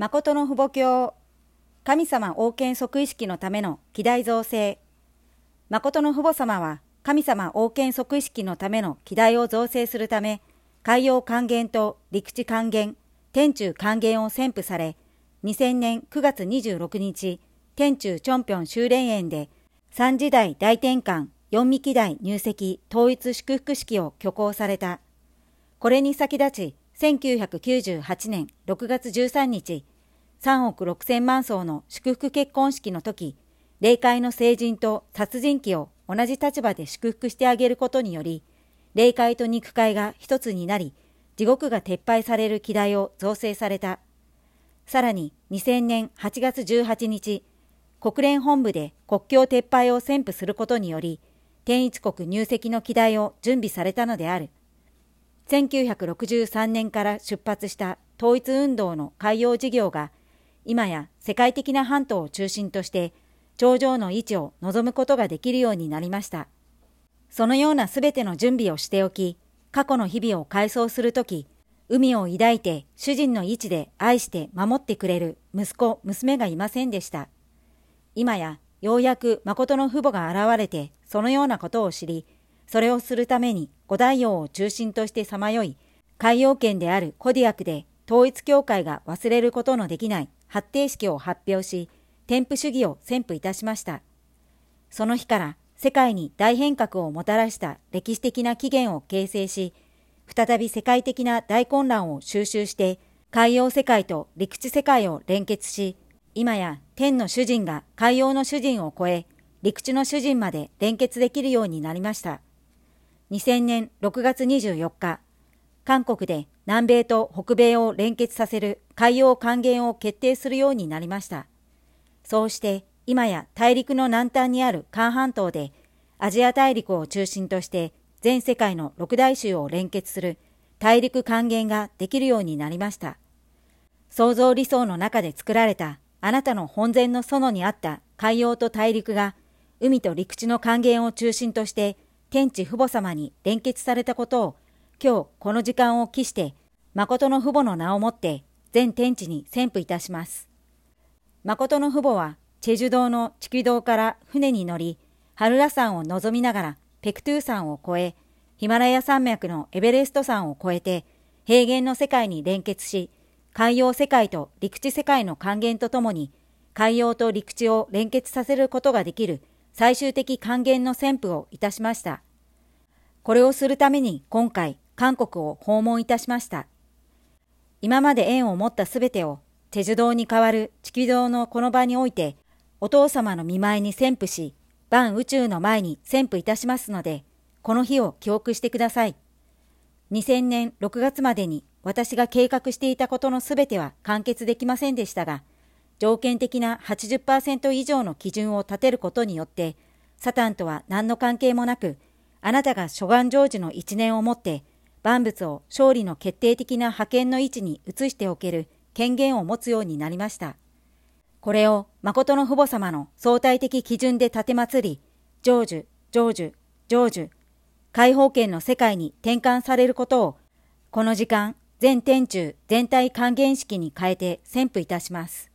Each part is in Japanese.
誠の父母教神様王権即位式のための希代造成誠の父母様は神様王権即位式のための希代を造成するため海洋還元と陸地還元天中還元を宣布され2000年9月26日天中チョンピョン修練園で三時代大転換四幹代入籍統一祝福式を挙行された。これに先立ち、1998年6月13日、3億6千万層の祝福結婚式の時、霊界の成人と殺人鬼を同じ立場で祝福してあげることにより、霊界と肉界が一つになり、地獄が撤廃される機題を造成された。さらに2000年8月18日、国連本部で国境撤廃を宣布することにより、天一国入籍の機題を準備されたのである。1963年から出発した統一運動の海洋事業が、今や世界的な半島を中心として、頂上の位置を望むことができるようになりました。そのようなすべての準備をしておき、過去の日々を回想するとき、海を抱いて主人の位置で愛して守ってくれる息子、娘がいませんでした。今やようやく誠の父母が現れてそのようなことを知り、それをするために五大王を中心としてさまよい、海洋圏であるコディアクで統一教会が忘れることのできない発定式を発表し、添付主義を宣布いたしました。その日から世界に大変革をもたらした歴史的な起源を形成し、再び世界的な大混乱を収集して、海洋世界と陸地世界を連結し、今や天の主人が海洋の主人を超え、陸地の主人まで連結できるようになりました。2000年6月24日、韓国で南米と北米を連結させる海洋還元を決定するようになりました。そうして今や大陸の南端にある韓半島でアジア大陸を中心として全世界の六大州を連結する大陸還元ができるようになりました。創造理想の中で作られたあなたの本然の園にあった海洋と大陸が海と陸地の還元を中心として天地父母様に連結されたことを今日この時間を期して誠の父母の名をもって全天地に宣布いたします。誠の父母はチェジュ島の地球道から船に乗り、ハルラ山を望みながらペクトゥー山を越え、ヒマラヤ山脈のエベレスト山を越えて平原の世界に連結し、海洋世界と陸地世界の還元とともに、海洋と陸地を連結させることができる最終的還元の宣布をいたしました。これをするために今回、韓国を訪問いたしました。今まで縁を持ったすべてを、テジュ道に代わる地球道のこの場において、お父様の見舞いに宣布し、万宇宙の前に宣布いたしますので、この日を記憶してください。2000年6月までに私が計画していたことのすべては完結できませんでしたが、条件的な80%以上の基準を立てることによって、サタンとは何の関係もなく、あなたが諸願成就の一年をもって、万物を勝利の決定的な派遣の位置に移しておける権限を持つようになりました。これを誠の父母様の相対的基準で立てまつり、成就、成就、成就、解放権の世界に転換されることを、この時間、全天中全体還元式に変えて宣布いたします。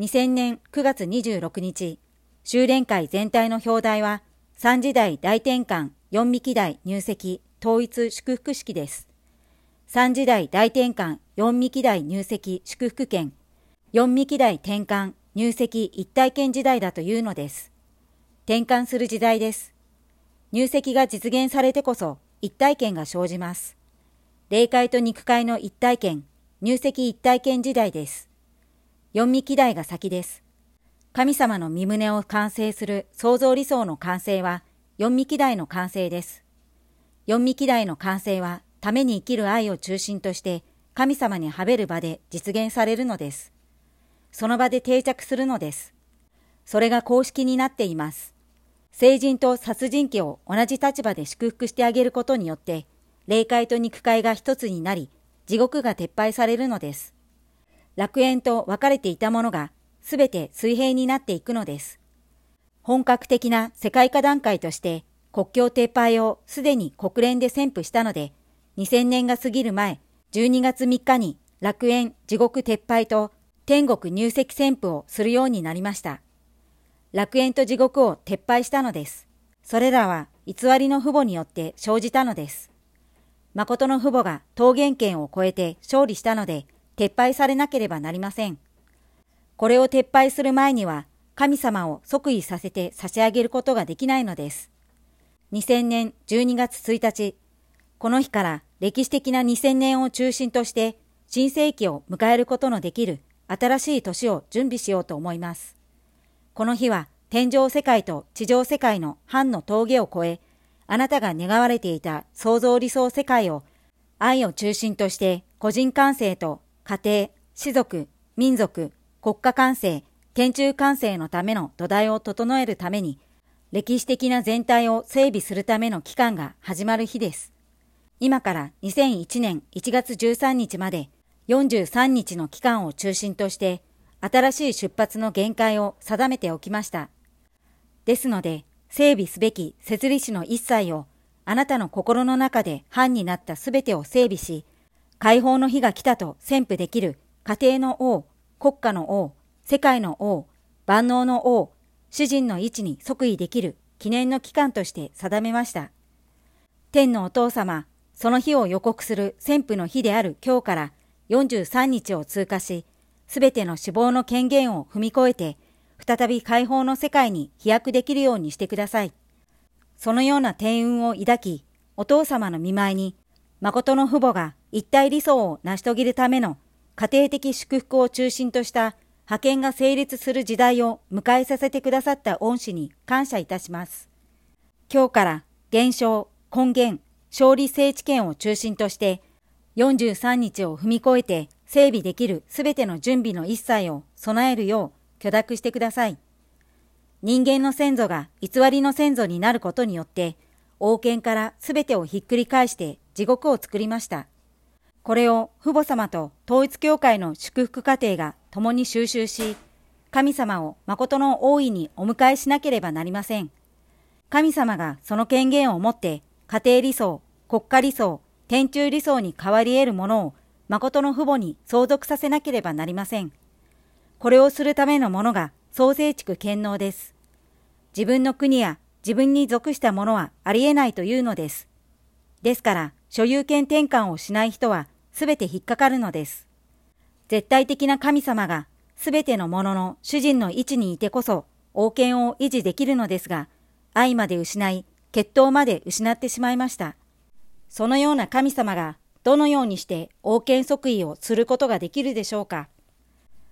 2000年9月26日、修練会全体の表題は、三時代大転換四幹代入籍統一祝福式です。三時代大転換四幹代入籍祝福権、四幹代転換入籍一体験時代だというのです。転換する時代です。入籍が実現されてこそ一体験が生じます。霊界と肉界の一体験、入籍一体験時代です。四味期代が先です。神様の身旨を完成する創造理想の完成は、四味期代の完成です。四味期代の完成は、ために生きる愛を中心として、神様にはべる場で実現されるのです。その場で定着するのです。それが公式になっています。成人と殺人鬼を同じ立場で祝福してあげることによって、霊界と肉界が一つになり、地獄が撤廃されるのです。楽園と分かれていたものが、すべて水平になっていくのです。本格的な世界化段階として、国境撤廃をすでに国連で宣布したので、2000年が過ぎる前、12月3日に楽園地獄撤廃と天国入籍宣布をするようになりました。楽園と地獄を撤廃したのです。それらは偽りの父母によって生じたのです。誠の父母が桃源権を超えて勝利したので、撤廃されなければなりません。これを撤廃する前には、神様を即位させて差し上げることができないのです。2000年12月1日、この日から歴史的な2000年を中心として新世紀を迎えることのできる新しい年を準備しようと思います。この日は天上世界と地上世界の藩の峠を越え、あなたが願われていた創造理想世界を愛を中心として個人感性と家庭、士族、民族、国家感性、天中感性のための土台を整えるために、歴史的な全体を整備するための期間が始まる日です。今から2001年1月13日まで43日の期間を中心として、新しい出発の限界を定めておきました。ですので、整備すべき設理士の一切を、あなたの心の中で藩になったすべてを整備し、解放の日が来たと宣布できる家庭の王、国家の王、世界の王、万能の王、主人の位置に即位できる記念の期間として定めました。天のお父様、その日を予告する宣布の日である今日から43日を通過し、すべての死亡の権限を踏み越えて、再び解放の世界に飛躍できるようにしてください。そのような天運を抱き、お父様の見舞いに、誠の父母が一体理想を成し遂げるための家庭的祝福を中心とした派遣が成立する時代を迎えさせてくださった恩師に感謝いたします。今日から現象、根源、勝利聖地権を中心として43日を踏み越えて整備できるすべての準備の一切を備えるよう許諾してください。人間の先祖が偽りの先祖になることによって、王権からすべてをひっくり返して地獄を作りました。これを父母様と統一教会の祝福家庭が共に収集し、神様を誠の大いにお迎えしなければなりません。神様がその権限を持って家庭理想、国家理想、天中理想に変わり得るものを誠の父母に相続させなければなりません。これをするためのものが創生地区権能です。自分の国や自分に属したものはありえないというのです。ですから、所有権転換をしない人は全て引っかかるのです。絶対的な神様が全てのものの主人の位置にいてこそ王権を維持できるのですが、愛まで失い、血統まで失ってしまいました。そのような神様がどのようにして王権即位をすることができるでしょうか。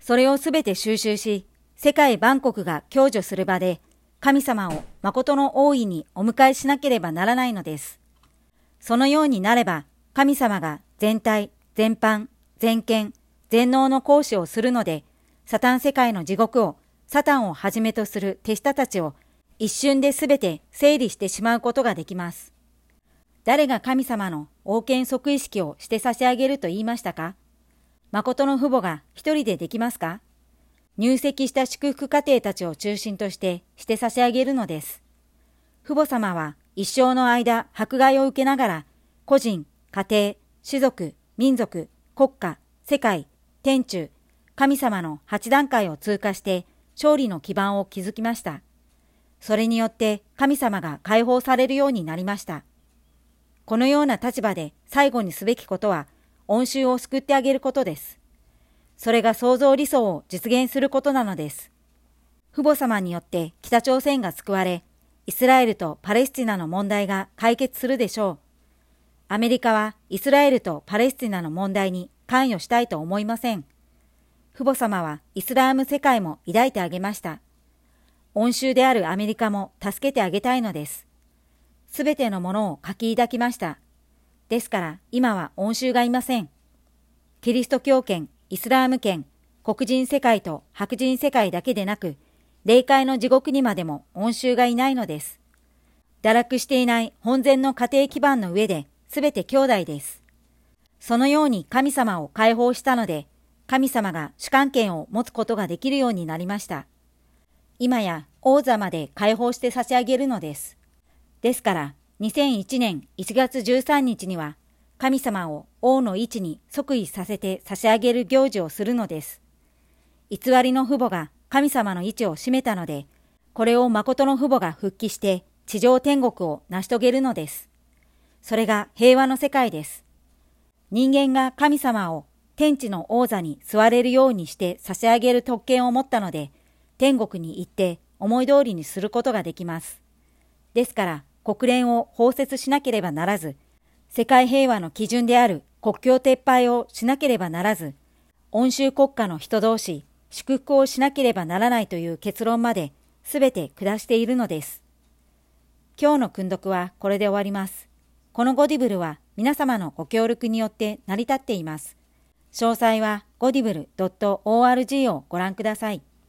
それをすべて収集し、世界万国が享受する場で、神様を誠の大いにお迎えしなければならないのです。そのようになれば、神様が全体、全般、全権、全能の行使をするので、サタン世界の地獄を、サタンをはじめとする手下たちを一瞬で全て整理してしまうことができます。誰が神様の王権即位式をして差し上げると言いましたか？誠の父母が一人でできますか？入籍した祝福家庭たちを中心としてして差し上げるのです。父母様は一生の間迫害を受けながら、個人、家庭、種族、民族、国家、世界、天中、神様の八段階を通過して勝利の基盤を築きました。それによって神様が解放されるようになりました。このような立場で最後にすべきことは、恩衆を救ってあげることです。それが創造理想を実現することなのです。父母様によって北朝鮮が救われ、イスラエルとパレスチナの問題が解決するでしょう。アメリカはイスラエルとパレスチナの問題に関与したいと思いません。父母様はイスラーム世界も抱いてあげました。恩衆であるアメリカも助けてあげたいのです。すべてのものを書き抱きました。ですから今は恩衆がいません。キリスト教圏、イスラーム圏、黒人世界と白人世界だけでなく、霊界の地獄にまでも恩衆がいないのです。堕落していない本然の家庭基盤の上で全て兄弟です。そのように神様を解放したので、神様が主観権を持つことができるようになりました。今や王座まで解放して差し上げるのです。ですから、2001年1月13日には、神様を王の位置に即位させて差し上げる行事をするのです。偽りの父母が神様の位置を占めたので、これを誠の父母が復帰して地上天国を成し遂げるのです。それが平和の世界です。人間が神様を天地の王座に座れるようにして差し上げる特権を持ったので、天国に行って思い通りにすることができます。ですから国連を包摂しなければならず、世界平和の基準である国境撤廃をしなければならず、恩州国家の人同士、祝福をしなければならないという結論まで全て下しているのです。今日の訓読はこれで終わります。このゴディブルは皆様のご協力によって成り立っています。詳細はゴディブル .org をご覧ください。